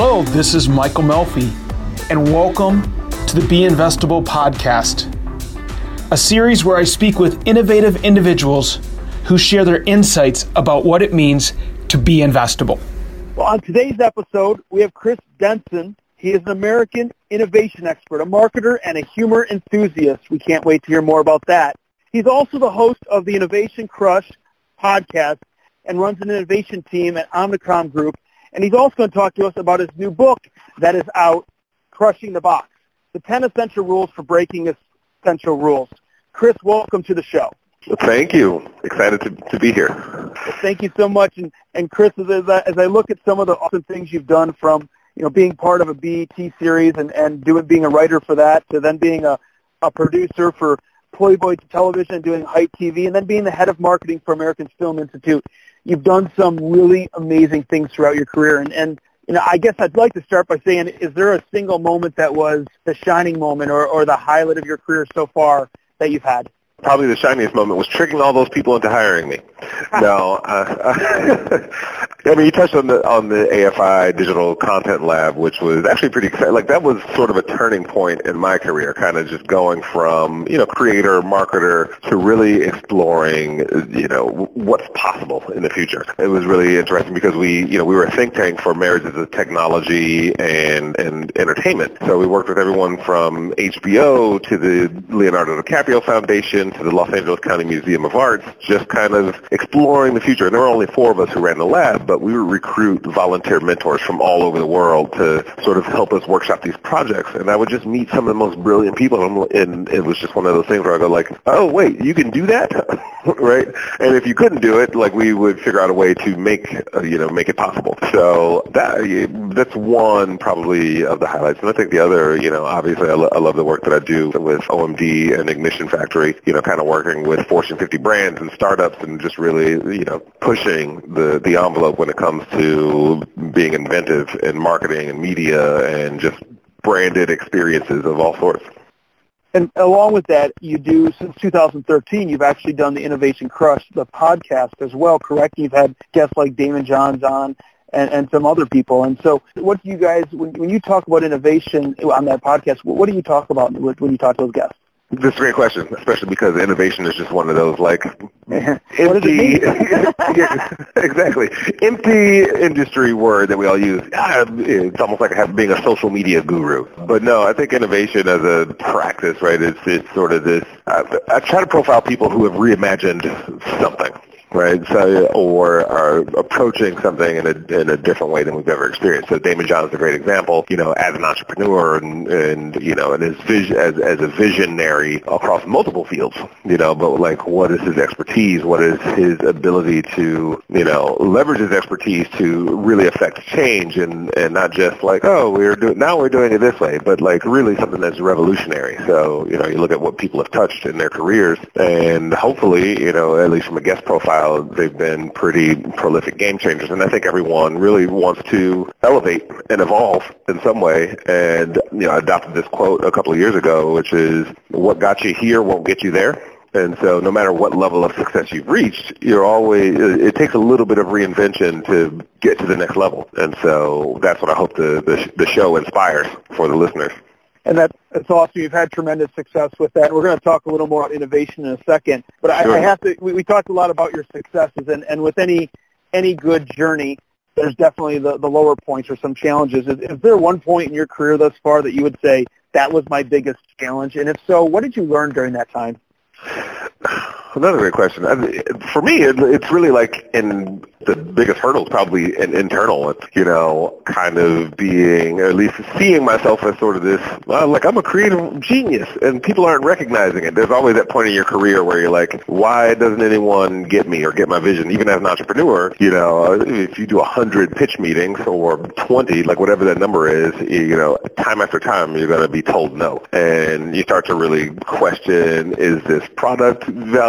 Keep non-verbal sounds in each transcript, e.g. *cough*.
Hello, this is Michael Melfi, and welcome to the Be Investable podcast, a series where I speak with innovative individuals who share their insights about what it means to be investable. Well, on today's episode, we have Chris Denson. He is an American innovation expert, a marketer, and a humor enthusiast. We can't wait to hear more about that. He's also the host of the Innovation Crush podcast and runs an innovation team at Omnicom Group and he's also going to talk to us about his new book that is out, Crushing the Box, the 10 essential rules for breaking essential rules. Chris, welcome to the show. Thank you. Excited to, to be here. Well, thank you so much. And, and Chris, as I, as I look at some of the awesome things you've done from you know, being part of a BET series and, and doing, being a writer for that to then being a, a producer for Playboy Television, and doing Height TV, and then being the head of marketing for American Film Institute you've done some really amazing things throughout your career. And, and you know, I guess I'd like to start by saying, is there a single moment that was the shining moment or, or the highlight of your career so far that you've had? Probably the shiniest moment was tricking all those people into hiring me. *laughs* no, uh, *laughs* I mean, you touched on the on the AFI Digital Content Lab, which was actually pretty exciting. Like that was sort of a turning point in my career, kind of just going from you know creator, marketer to really exploring you know what's possible in the future. It was really interesting because we you know we were a think tank for marriages of technology and and entertainment. So we worked with everyone from HBO to the Leonardo DiCaprio Foundation to the Los Angeles County Museum of Arts, just kind of exploring the future. And there were only four of us who ran the lab, but we would recruit volunteer mentors from all over the world to sort of help us workshop these projects. And I would just meet some of the most brilliant people, and it was just one of those things where I go like, oh wait, you can do that, *laughs* right? And if you couldn't do it, like we would figure out a way to make uh, you know make it possible. So that that's one probably of the highlights. And I think the other, you know, obviously I, lo- I love the work that I do with OMD and Ignition Factory. You know, kind of working with Fortune 50 brands and startups and just really you know pushing the the envelope when it comes to being inventive in marketing and media and just branded experiences of all sorts. And along with that, you do, since 2013, you've actually done the Innovation Crush, the podcast as well, correct? You've had guests like Daymond Johns on and, and some other people. And so what do you guys, when, when you talk about innovation on that podcast, what do you talk about when you talk to those guests? This is a great question, especially because innovation is just one of those like *laughs* empty, *laughs* yeah, exactly, empty industry word that we all use. Ah, it's almost like being a social media guru. But no, I think innovation as a practice, right? It's it's sort of this. I, I try to profile people who have reimagined something right? So, or are approaching something in a in a different way than we've ever experienced. So Daymond John is a great example, you know, as an entrepreneur and and you know, and his vision as as a visionary across multiple fields, you know, but like what is his expertise? What is his ability to, you know, leverage his expertise to really affect change and and not just like, oh, we're doing now we're doing it this way, but like really something that's revolutionary. So, you know, you look at what people have touched in their careers and hopefully, you know, at least from a guest profile while, they've been pretty prolific game changers. And I think everyone really wants to elevate and evolve in some way. And, you know, I adopted this quote a couple of years ago, which is, what got you here won't get you there. And so no matter what level of success you've reached, you're always, it takes a little bit of reinvention to get to the next level. And so that's what I hope the, the, the show inspires for the listeners and that, that's awesome. You've had tremendous success with that. We're going to talk a little more about innovation in a second, but sure. I, I, have to. We, we, talked a lot about your successes, and, and with any any good journey, there's definitely the, the lower points or some challenges. Is, is there one point in your career thus far that you would say that was my biggest challenge? And if so, what did you learn during that time? Another great question. For me, it's really like in the biggest hurdle is probably an internal. It's, you know, kind of being, or at least seeing myself as sort of this, well, like I'm a creative genius, and people aren't recognizing it. There's always that point in your career where you're like, why doesn't anyone get me or get my vision? Even as an entrepreneur, you know, if you do 100 pitch meetings or 20, like whatever that number is, you know, time after time, you're going to be told no. And you start to really question, is this product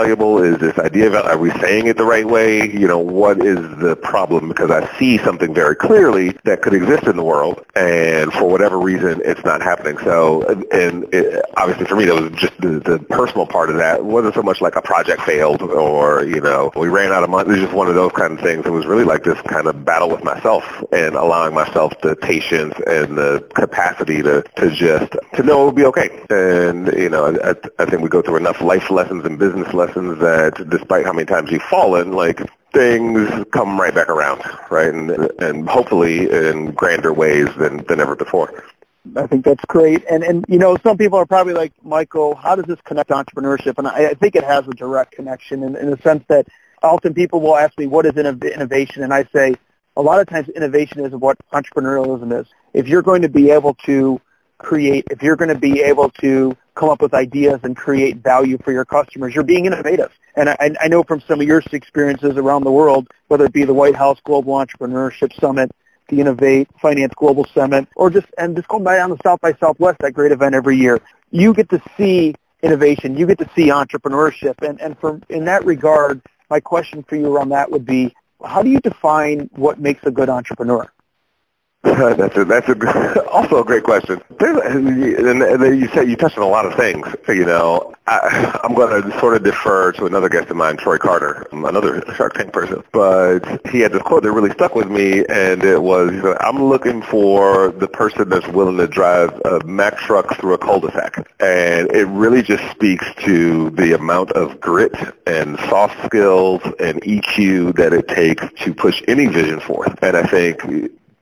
valuable? Is this idea valuable? Are we saying it the right way? You know, what is the problem because I see something very clearly that could exist in the world, and for whatever reason, it's not happening. So, and it, obviously for me, that was just the, the personal part of that. It wasn't so much like a project failed or, you know, we ran out of money. It was just one of those kind of things. It was really like this kind of battle with myself and allowing myself the patience and the capacity to, to just, to know it would be okay. And, you know, I, I think we go through enough life lessons and business lessons that despite how many times you've fallen, like things come right back around, right? And, and hopefully in grander ways than, than ever before. I think that's great. And and you know, some people are probably like, Michael, how does this connect to entrepreneurship? And I, I think it has a direct connection in, in the sense that often people will ask me, what is innovation? And I say, a lot of times innovation is what entrepreneurialism is. If you're going to be able to create, if you're going to be able to come up with ideas and create value for your customers, you're being innovative. And I, I know from some of your experiences around the world, whether it be the White House Global Entrepreneurship Summit, the Innovate Finance Global Summit, or just and just going by on the South by Southwest, that great event every year. You get to see innovation. You get to see entrepreneurship, and and from in that regard, my question for you around that would be, how do you define what makes a good entrepreneur? *laughs* that's a, that's a, *laughs* also a great question. and, you said you touched on a lot of things. You know, I, I'm going to sort of defer to another guest of mine, Troy Carter, another *laughs* Shark Tank person. But he had this quote that really stuck with me, and it was, you know, "I'm looking for the person that's willing to drive a Mack truck through a cul-de-sac," and it really just speaks to the amount of grit and soft skills and EQ that it takes to push any vision forth. And I think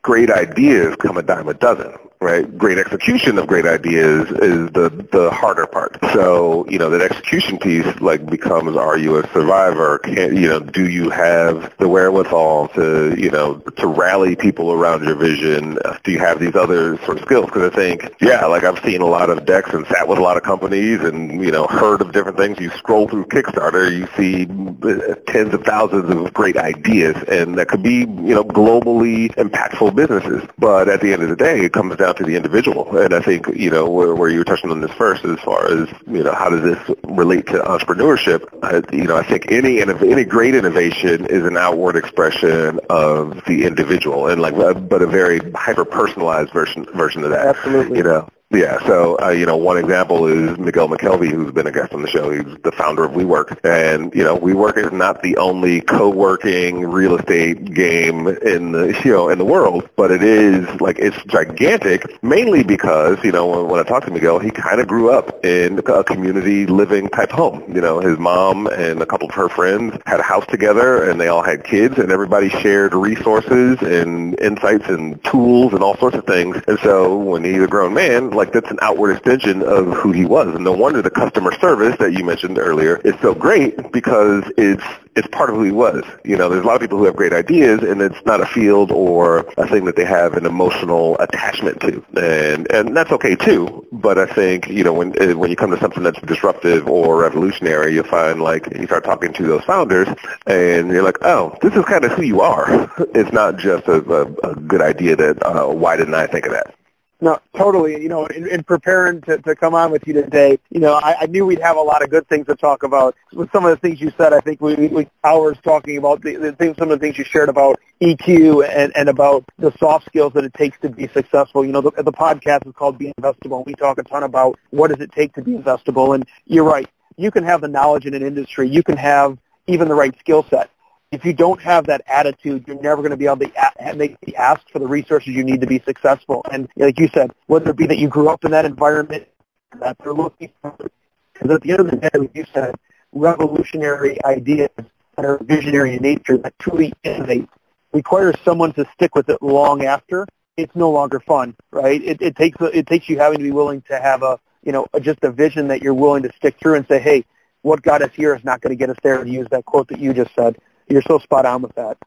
great ideas come a dime a dozen right? Great execution of great ideas is the the harder part. So you know that execution piece like becomes are you a survivor? Can you know do you have the wherewithal to you know to rally people around your vision? Do you have these other sort of skills? Because I think yeah, like I've seen a lot of decks and sat with a lot of companies and you know heard of different things. You scroll through Kickstarter, you see uh, tens of thousands of great ideas, and that could be you know globally impactful businesses. But at the end of the day, it comes down down to the individual. And I think, you know, where, where you were touching on this first as far as, you know, how does this relate to entrepreneurship? Uh, you know, I think any any great innovation is an outward expression of the individual and like, but a very hyper personalized version version of that. Absolutely. You know, yeah, so uh, you know, one example is Miguel McKelvey, who's been a guest on the show. He's the founder of WeWork, and you know, WeWork is not the only co-working real estate game in the you know in the world, but it is like it's gigantic, mainly because you know when, when I talked to Miguel, he kind of grew up in a community living type home. You know, his mom and a couple of her friends had a house together, and they all had kids, and everybody shared resources and insights and tools and all sorts of things. And so when he's a grown man like that's an outward extension of who he was. And no wonder the customer service that you mentioned earlier is so great because it's it's part of who he was. You know, there's a lot of people who have great ideas, and it's not a field or a thing that they have an emotional attachment to, and and that's okay too. But I think you know when eh, when you come to something that's disruptive or revolutionary, you find like you start talking to those founders, and you're like, oh, this is kind of who you are. *laughs* it's not just a, a, a good idea that uh, why didn't I think of that? No, totally. You know, in, in preparing to, to come on with you today, you know, I, I knew we'd have a lot of good things to talk about. With some of the things you said, I think we, we hours talking about the, the things, some of the things you shared about EQ and, and about the soft skills that it takes to be successful. You know, the, the podcast is called Be Investable. We talk a ton about what does it take to be investable. And you're right. You can have the knowledge in an industry. You can have even the right skill set if you don't have that attitude, you're never going to be able to make the ask for the resources you need to be successful. And like you said, whether it be that you grew up in that environment that they're looking for, because at the end of the day, like you said, revolutionary ideas that are visionary in nature, that truly innovate, requires someone to stick with it long after. It's no longer fun, right? It, it takes it takes you having to be willing to have a you know just a vision that you're willing to stick through and say, hey, what got us here is not going to get us there. To use that quote that you just said, you're so spot on with that.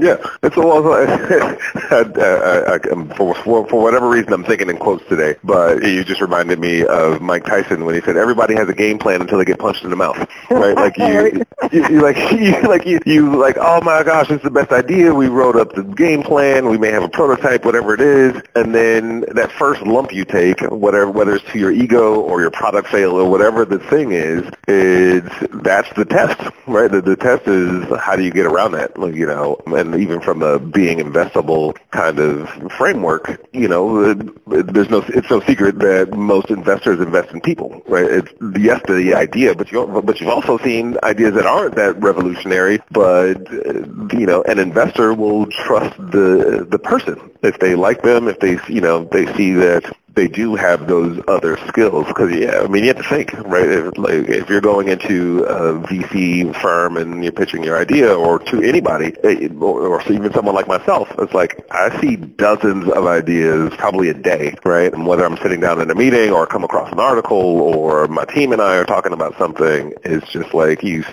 Yeah, it's a. *laughs* I, I, I, for, for for whatever reason, I'm thinking in quotes today. But you just reminded me of Mike Tyson when he said, "Everybody has a game plan until they get punched in the mouth." Right? Like you, *laughs* *laughs* you, you like you like you, you like. Oh my gosh, it's the best idea. We wrote up the game plan. We may have a prototype, whatever it is, and then that first lump you take, whatever, whether it's to your ego or your product fail or whatever the thing is, is that's the test, right? The, the test is how do you get around that, you know, and even from a being investable kind of framework, you know, there's no it's no secret that most investors invest in people, right? It's yes to the idea, but you but you've also seen ideas that aren't that revolutionary, but uh, you know, an investor will trust the the person if they like them, if they you know they see that they do have those other skills because yeah, I mean you have to think right. If, like, if you're going into a VC firm and you're pitching your idea, or to anybody, eh, or, or even someone like myself, it's like I see dozens of ideas probably a day, right? And whether I'm sitting down in a meeting or come across an article or my team and I are talking about something, it's just like you.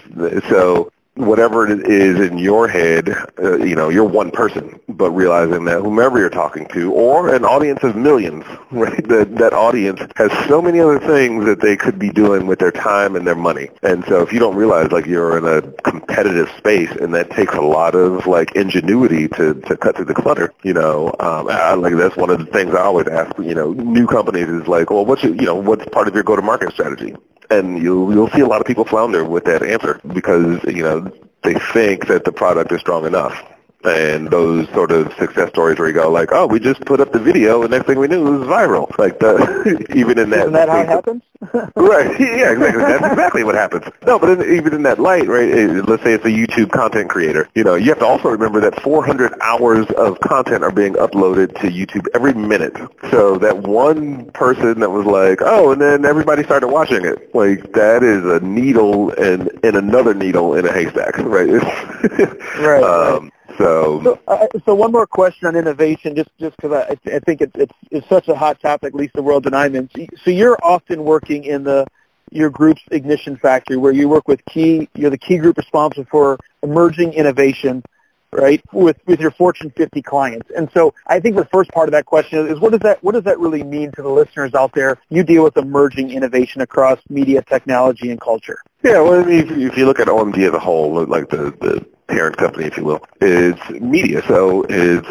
So whatever it is in your head, uh, you know, you're one person, but realizing that whomever you're talking to, or an audience of millions, *laughs* right? That that audience has so many other things that they could be doing with their time and their money. And so if you don't realize like you're in a competitive space, and that takes a lot of like ingenuity to to cut through the clutter, you know, um, I, like that's one of the things I always ask, you know, new companies is like, well, what's your, you know, what's part of your go-to-market strategy? And you'll you'll see a lot of people flounder with that answer because you know they think that the product is strong enough and those sort of success stories where you go like, oh, we just put up the video, and next thing we knew, it was viral. Like the *laughs* even in that. Isn't that how it *laughs* happens? *laughs* right. Yeah. Exactly. That's exactly what happens. No, but in, even in that light, right? It, let's say it's a YouTube content creator. You know, you have to also remember that 400 hours of content are being uploaded to YouTube every minute. So that one person that was like, oh, and then everybody started watching it. Like that is a needle and in another needle in a haystack, right? right. Um, so, so, uh, so one more question on innovation, just just because I, I think it's, it's it's such a hot topic, at least the world that I'm in. So you're often working in the your group's ignition factory, where you work with key. You're the key group responsible for emerging innovation, right? With with your Fortune 50 clients. And so I think the first part of that question is, what does that what does that really mean to the listeners out there? You deal with emerging innovation across media, technology, and culture. Yeah, well, if, if you look at OMD as a whole, like the the parent company, if you will, is media. So it's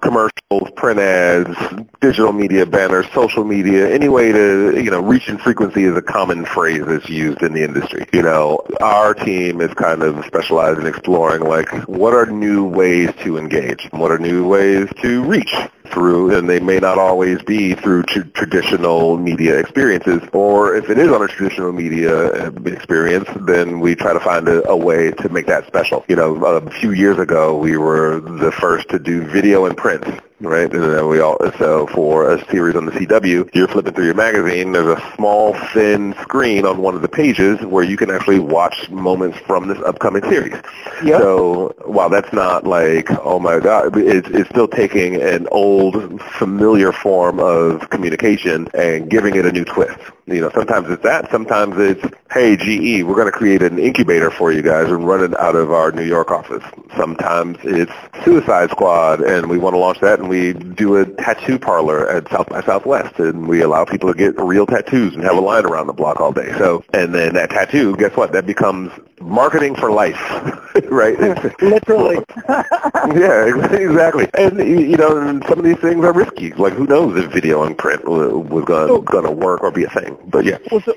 commercials, print ads, digital media banners, social media, any way to, you know, reach and frequency is a common phrase that's used in the industry. You know, our team is kind of specialized in exploring like what are new ways to engage? What are new ways to reach? Through, and they may not always be through t- traditional media experiences. Or if it is on a traditional media uh, experience, then we try to find a, a way to make that special. You know, a few years ago, we were the first to do video and print right? And then we all so for a series on the CW, you're flipping through your magazine. There's a small, thin screen on one of the pages where you can actually watch moments from this upcoming series. Yep. So while that's not like oh my god, it's it's still taking an old, familiar form of communication and giving it a new twist. You know, sometimes it's that. Sometimes it's hey GE, we're going to create an incubator for you guys and run it out of our New York office. Sometimes it's Suicide Squad, and we want to launch that and we do a tattoo parlor at South by Southwest, and we allow people to get real tattoos and have a line around the block all day. So, and then that tattoo, guess what? That becomes marketing for life, *laughs* *laughs* right? Literally. *laughs* yeah, exactly. And you know, some of these things are risky. Like, who knows if video and print uh, was going so, going to work or be a thing? But yeah. Well, so,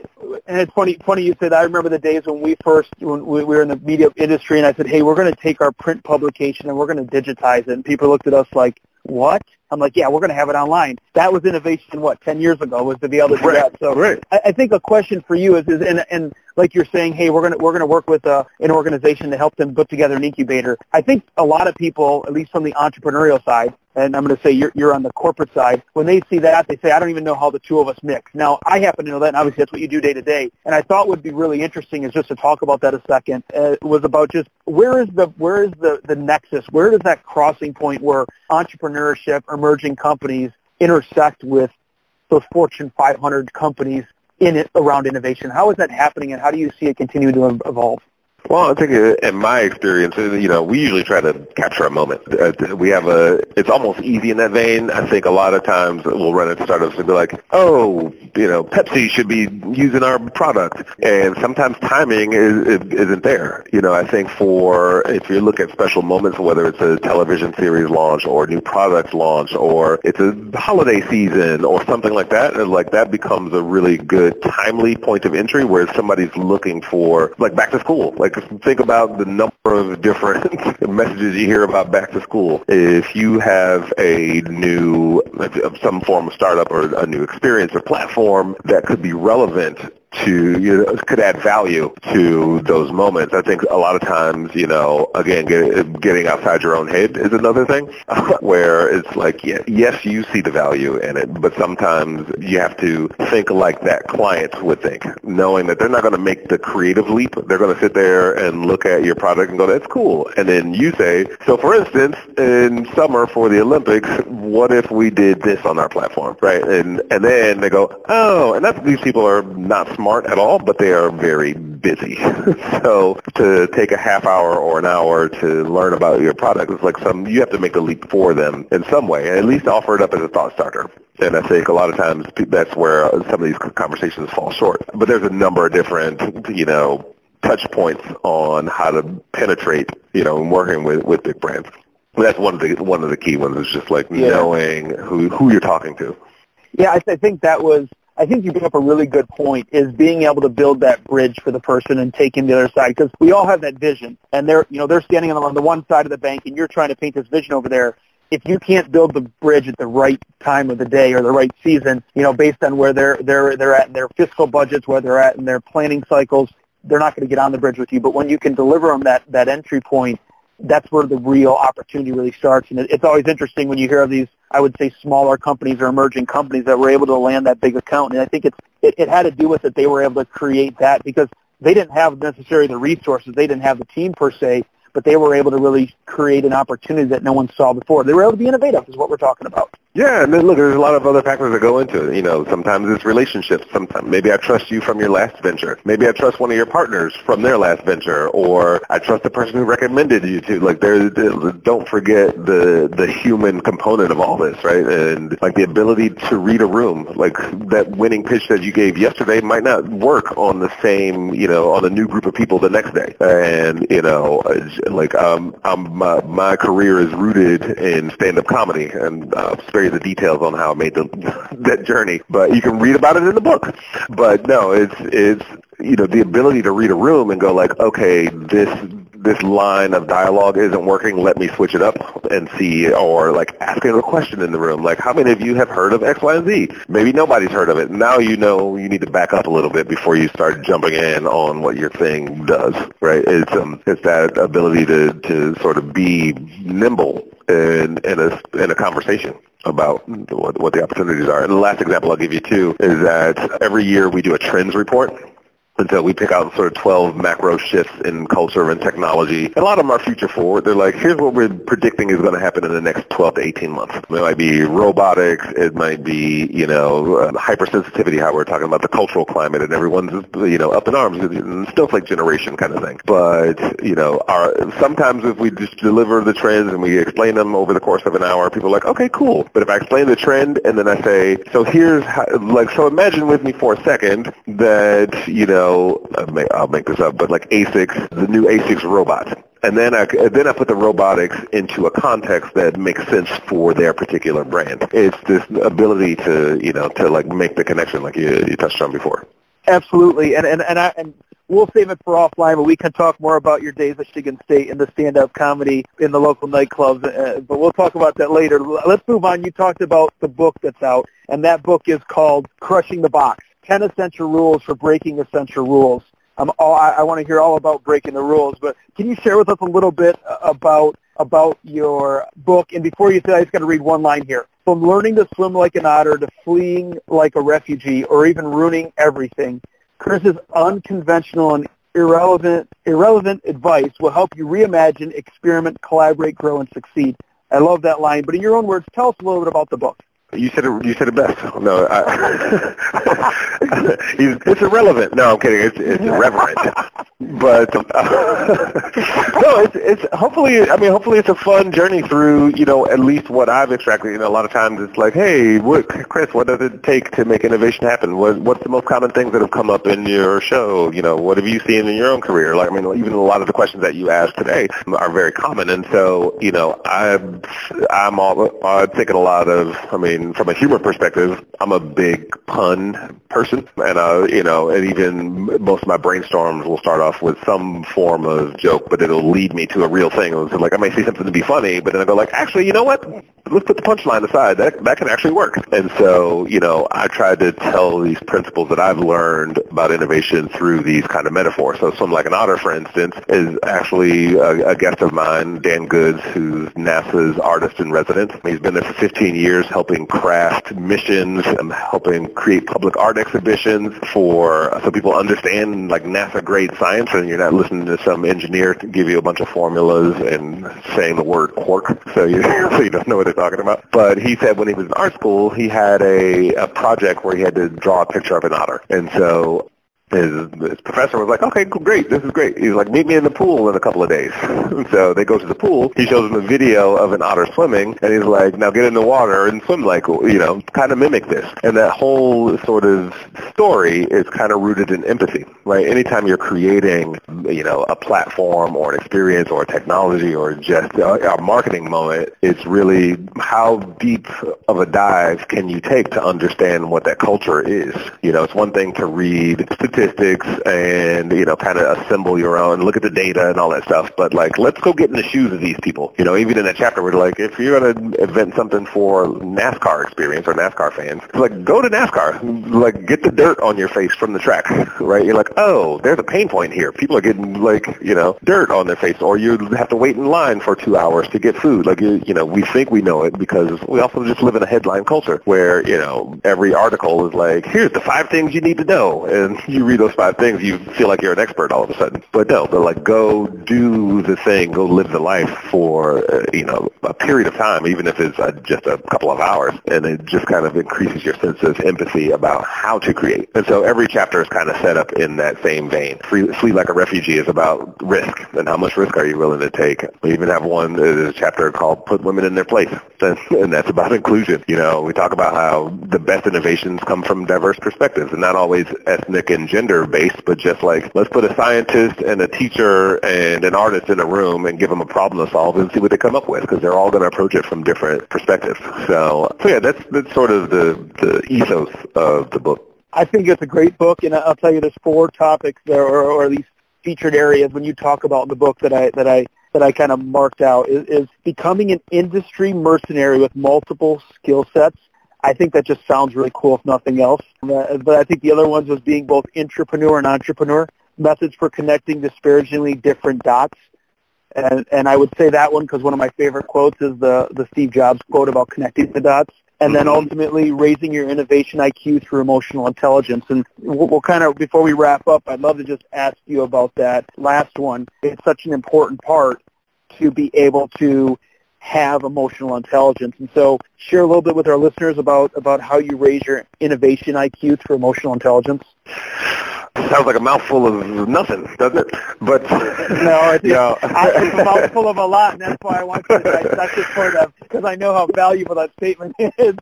and it's funny. Funny you said. I remember the days when we first when we were in the media industry, and I said, "Hey, we're going to take our print publication and we're going to digitize it." And people looked at us like, what? I'm like, yeah, we're going to have it online. That was innovation, what, 10 years ago was to be able to do right. that. So right. I, I think a question for you is, is and, and like you're saying, hey, we're going to, we're going to work with uh, an organization to help them put together an incubator. I think a lot of people, at least from the entrepreneurial side, and I'm going to say you're, you're on the corporate side, when they see that, they say, I don't even know how the two of us mix. Now, I happen to know that, and obviously that's what you do day to day. And I thought would be really interesting is just to talk about that a second. Uh, was about just where is the where is the, the nexus? Where does that crossing point where entrepreneurship, emerging companies intersect with those Fortune 500 companies in it around innovation? How is that happening, and how do you see it continuing to evolve? Well, I think uh, in my experience, uh, you know, we usually try to capture a moment. Uh, we have a, it's almost easy in that vein. I think a lot of times we'll run into startups and be like, oh, you know, Pepsi should be using our product. And sometimes timing is, isn't there. You know, I think for, if you look at special moments, whether it's a television series launch or new product launch or it's a holiday season or something like that, uh, like that becomes a really good timely point of entry where somebody's looking for, like back to school. Like think about the number of different *laughs* messages you hear about back to school. If you have a new, some form of startup or a new experience or platform that could be relevant to you know, could add value to those moments. I think a lot of times, you know, again, get, getting outside your own head is another thing, *laughs* where it's like, yeah, yes, you see the value in it, but sometimes you have to think like that client would think, knowing that they're not going to make the creative leap. They're going to sit there and look at your product and go, "That's cool," and then you say, "So, for instance, in summer for the Olympics, what if we did this on our platform, right?" And and then they go, "Oh," and that's these people are not smart smart at all, but they are very busy. *laughs* so to take a half hour or an hour to learn about your product is like some you have to make a leap for them in some way, and at least offer it up as a thought starter. And I think a lot of times that's where some of these conversations fall short. But there's a number of different, you know, touch points on how to penetrate, you know, in working with, with big brands. That's one of the one of the key ones is just like yeah. knowing who who you're talking to. Yeah, I, th- I think that was I think you bring up a really good point is being able to build that bridge for the person and taking the other side because we all have that vision. And they're you know they're standing on the, on the one side of the bank and you're trying to paint this vision over there. If you can't build the bridge at the right time of the day or the right season you know based on where they're they're they're at in their fiscal budgets where they're at in their planning cycles they're not going to get on the bridge with you. But when you can deliver them that that entry point that's where the real opportunity really starts. And it's always interesting when you hear of these, I would say, smaller companies or emerging companies that were able to land that big account. And I think it's, it, it had to do with that They were able to create that because they didn't have necessarily the resources. They didn't have the team per se, but they were able to really create an opportunity that no one saw before. They were able to be innovative is what we're talking about. Yeah, and then look, there's a lot of other factors that go into it. You know, sometimes it's relationships. Sometimes maybe I trust you from your last venture. Maybe I trust one of your partners from their last venture, or I trust the person who recommended you to. Like, there, don't forget the the human component of all this, right? And like the ability to read a room. Like that winning pitch that you gave yesterday might not work on the same, you know, on a new group of people the next day. And you know, like um, I'm, my my career is rooted in stand-up comedy, and uh, spare you the details on how I made the, *laughs* that journey, but you can read about it in the book. But no, it's it's you know the ability to read a room and go like, okay, this this line of dialogue isn't working, let me switch it up and see, or like asking a question in the room, like how many of you have heard of X, Y, and Z? Maybe nobody's heard of it. Now you know you need to back up a little bit before you start jumping in on what your thing does, right? It's um, it's that ability to to sort of be nimble in in a in a conversation about what, what the opportunities are. And the last example I'll give you too is that every year we do a trends report and so we pick out sort of 12 macro shifts in culture and technology. A lot of them are future forward. They're like, here's what we're predicting is going to happen in the next 12 to 18 months. It might be robotics. It might be, you know, uh, hypersensitivity, how we're talking about the cultural climate and everyone's, you know, up in arms. Snowflake generation kind of thing. But, you know, our, sometimes if we just deliver the trends and we explain them over the course of an hour, people are like, okay, cool. But if I explain the trend and then I say, so here's how, like, so imagine with me for a second that, you know, know, I'll make this up, but like ASICS, the new ASICS robot. And then I, then I put the robotics into a context that makes sense for their particular brand. It's this ability to, you know, to like make the connection like you, you touched on before. Absolutely. And, and, and, I, and we'll save it for offline, but we can talk more about your days at Michigan State and the stand-up comedy in the local nightclubs. Uh, but we'll talk about that later. Let's move on. You talked about the book that's out, and that book is called Crushing the Box. 10 essential rules for breaking essential rules. Um, all, I, I want to hear all about breaking the rules, but can you share with us a little bit about about your book? And before you say, I just got to read one line here. From learning to swim like an otter to fleeing like a refugee or even ruining everything, Chris's unconventional and irrelevant, irrelevant advice will help you reimagine, experiment, collaborate, grow, and succeed. I love that line. But in your own words, tell us a little bit about the book. You said it. You said it best. No, I, *laughs* it's irrelevant. No, I'm kidding. It's, it's irreverent. But uh, *laughs* no, it's it's hopefully. I mean, hopefully, it's a fun journey through. You know, at least what I've extracted. You know, a lot of times it's like, hey, what, Chris, what does it take to make innovation happen? What what's the most common things that have come up in your show? You know, what have you seen in your own career? Like, I mean, even a lot of the questions that you asked today are very common, and so you know, I'm I'm all I'm thinking a lot of. I mean, from a humor perspective, I'm a big pun person, and uh, you know, and even most of my brainstorms will start off with some form of joke, but it'll lead me to a real thing. It's like I might see something to be funny, but then I go like, actually, you know what? Let's put the punchline aside. That that can actually work. And so, you know, I try to tell these principles that I've learned about innovation through these kind of metaphors. So, some like an otter, for instance, is actually a, a guest of mine, Dan Goods, who's NASA's artist in residence. He's been there for 15 years, helping craft missions, and helping create public art exhibitions for uh, so people understand like NASA grade science, and you're not listening to some engineer give you a bunch of formulas and saying the word quark, so you *laughs* so you don't know what they're talking about. But he said when he was in art school, he had a, a project where he had to draw a picture of an otter, and so his, his professor was like, okay, great, this is great. He's like, meet me in the pool in a couple of days. *laughs* so they go to the pool. He shows them a video of an otter swimming, and he's like, now get in the water and swim like, you know, kind of mimic this. And that whole sort of story is kind of rooted in empathy, right? Anytime you're creating, you know, a platform or an experience or a technology or just a, a marketing moment, it's really how deep of a dive can you take to understand what that culture is. You know, it's one thing to read statistics and you know kind of assemble your own, look at the data and all that stuff. But like, let's go get in the shoes of these people. You know, even in that chapter, we're like, if you're to invent something for NASCAR experience or NASCAR fans, like go to NASCAR, like get the dirt on your face from the track, *laughs* right? You're like, oh, there's a pain point here. People are getting like you know dirt on their face, or you have to wait in line for two hours to get food. Like you, you know, we think we know it because we also just live in a headline culture where you know every article is like, here's the five things you need to know, and you read those five things, you feel like you're an expert all of a sudden. But no, but like go do the thing, go live the life for uh, you know a period of time, even if it's uh, just a couple of hours, and it just kind of increases your sense of empathy about how to create. And so every chapter is kind of set up in that same vein. Free, Flee Like a Refugee is about risk and how much risk are you willing to take. We even have one there's a chapter called Put Women in Their Place, and that's about inclusion. You know, we talk about how the best innovations come from diverse perspectives and not always ethnic and gender based, but just like let's put a scientist and a teacher and an artist in a room and give them a problem to solve and see what they come up with because they're all going to approach it from different perspectives. So, so yeah, that's that's sort of the the ethos of the book. I think it's a great book, and I'll tell you, there's four topics there, or, or at least featured areas when you talk about the book that I that I that I kind of marked out is, is becoming an industry mercenary with multiple skill sets I think that just sounds really cool, if nothing else. Uh, but I think the other ones was being both entrepreneur and intrapreneur, methods for connecting disparagingly different dots. And, and I would say that one because one of my favorite quotes is the, the Steve Jobs quote about connecting the dots. And then mm-hmm. ultimately raising your innovation IQ through emotional intelligence. And we'll, we'll kind of, before we wrap up, I'd love to just ask you about that last one. It's such an important part to be able to have emotional intelligence. And so share a little bit with our listeners about, about how you raise your innovation IQ through emotional intelligence. Sounds like a mouthful of nothing, doesn't it? But no, *laughs* it's, *laughs* no. it's a mouthful of a lot, and that's why I want to dissect it for them because I know how valuable that statement *laughs* is.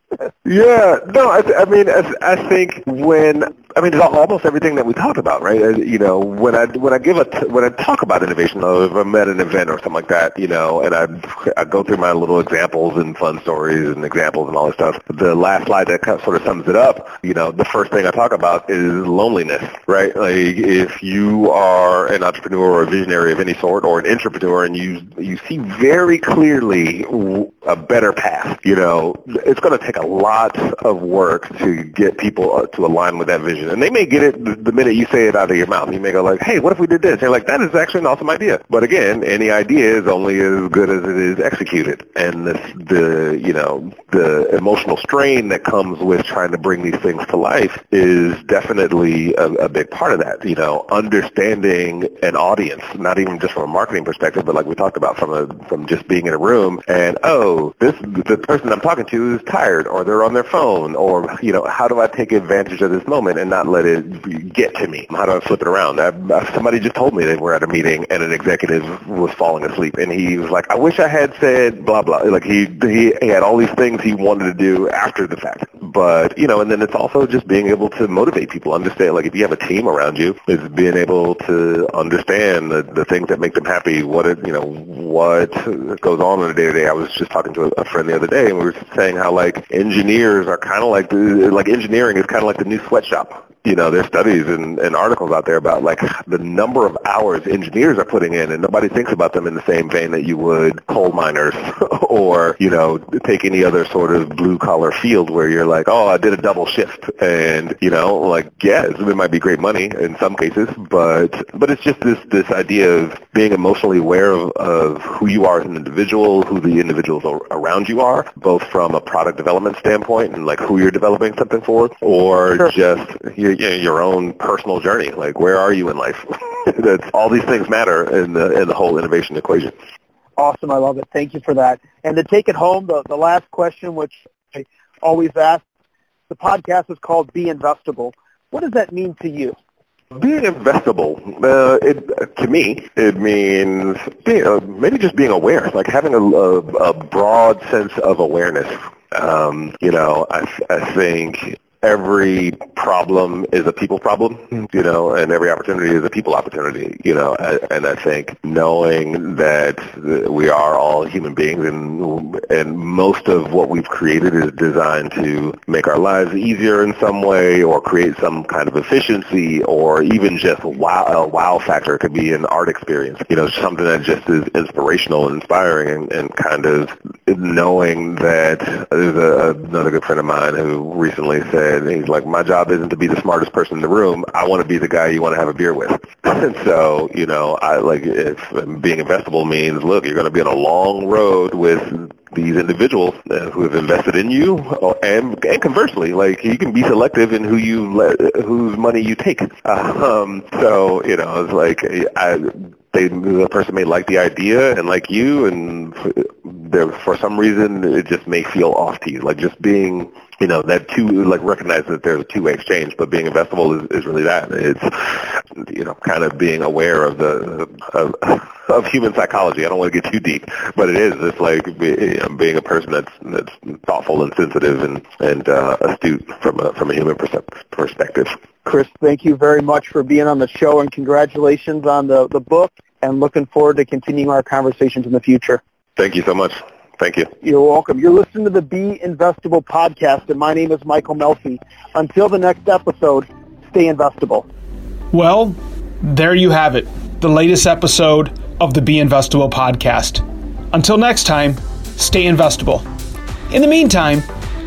yeah, no, I, I mean, I, I think when I mean, it's almost everything that we talked about, right? Uh, you know, when I when I give a t- when I talk about innovation, though, if I'm at an event or something like that, you know, and I I go through my little examples and fun stories and examples and all this stuff. The last slide that kind of sort of sums it up, you know, the first thing I talk about is loneliness, right? Like if you are an entrepreneur or a visionary of any sort, or an entrepreneur, and you you see very clearly a better path, you know, it's going to take a lot of work to get people uh, to align with that vision and they may get it the, the minute you say it out of your mouth. You may go like, hey, what if we did this? And you're like, that is actually an awesome idea. But again, any idea is only as good as it is executed. And this, the, you know, the emotional strain that comes with trying to bring these things to life is definitely a, a big part of that. You know, understanding an audience, not even just from a marketing perspective, but like we talked about from a, from just being in a room and, oh, this the person I'm talking to is tired, or they're on their phone, or you know, how do I take advantage of this moment and not let it get to me? How do I flip it around? I, somebody just told me they were at a meeting and an executive was falling asleep, and he was like, I wish I had said blah blah. Like he he, he had all these things he wanted to do after the fact, but you know, and then it's also just being able to motivate people, understand. Like if you have a team around you, is being able to understand the, the things that make them happy. What it, you know, what goes on in a day to day. I was just talking to a friend the other day, and we were saying how like engineers are kind of like the, like engineering is kind of like the new sweatshop you know, there's studies and, and articles out there about like the number of hours engineers are putting in and nobody thinks about them in the same vein that you would coal miners *laughs* or, you know, take any other sort of blue collar field where you're like, oh, I did a double shift and, you know, like, yeah, it might be great money in some cases, but, but it's just this, this idea of being emotionally aware of, of who you are as an individual, who the individuals around you are, both from a product development standpoint and like who you're developing something for, or sure. just you you know, your own personal journey. Like, where are you in life? *laughs* That's all these things matter in the in the whole innovation equation. Awesome, I love it. Thank you for that. And to take it home, the the last question, which I always ask, the podcast is called Be Investable. What does that mean to you? Being investable, uh, it, to me, it means being, uh, maybe just being aware, like having a, a, a broad sense of awareness. Um, you know, I, I think every problem is a people problem, you know, and every opportunity is a people opportunity, you know, and I think knowing that we are all human beings and and most of what we've created is designed to make our lives easier in some way or create some kind of efficiency or even just wow a wow factor it could be an art experience, you know, something that just is inspirational and inspiring and, and kind of knowing that there's a, another good friend of mine who recently said and he's like, my job isn't to be the smartest person in the room. I want to be the guy you want to have a beer with. and *laughs* so, you know, I like if being investable means, look, you're going to be on a long road with these individuals uh, who have invested in you, uh, and and conversely, like you can be selective in who you let, whose money you take. Um, so you know, it's like I, they the person may like the idea and like you, and there for some reason it just may feel off to you. Like just being you know that two like recognize that there's a two way exchange but being investable is, is really that. It's you know kind of being aware of the of, of human psychology. I don't want to get too deep but it is. It's like you know, being a person that's that's thoughtful and sensitive and and uh, astute from a from a human perspective. Chris thank you very much for being on the show and congratulations on the the book and looking forward to continuing our conversations in the future. Thank you so much Thank you. You're welcome. You're listening to the Be Investable podcast, and my name is Michael Melfi. Until the next episode, stay investable. Well, there you have it, the latest episode of the Be Investable podcast. Until next time, stay investable. In the meantime,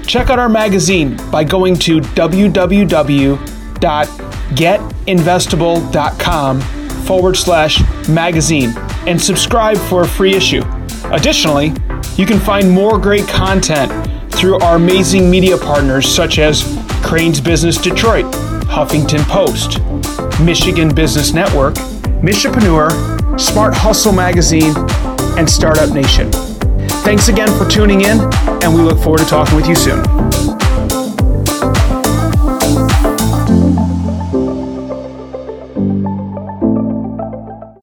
check out our magazine by going to www.getinvestable.com forward slash magazine and subscribe for a free issue. Additionally, you can find more great content through our amazing media partners such as Crain's Business Detroit, Huffington Post, Michigan Business Network, Michipreneur, Smart Hustle Magazine, and Startup Nation. Thanks again for tuning in, and we look forward to talking with you soon.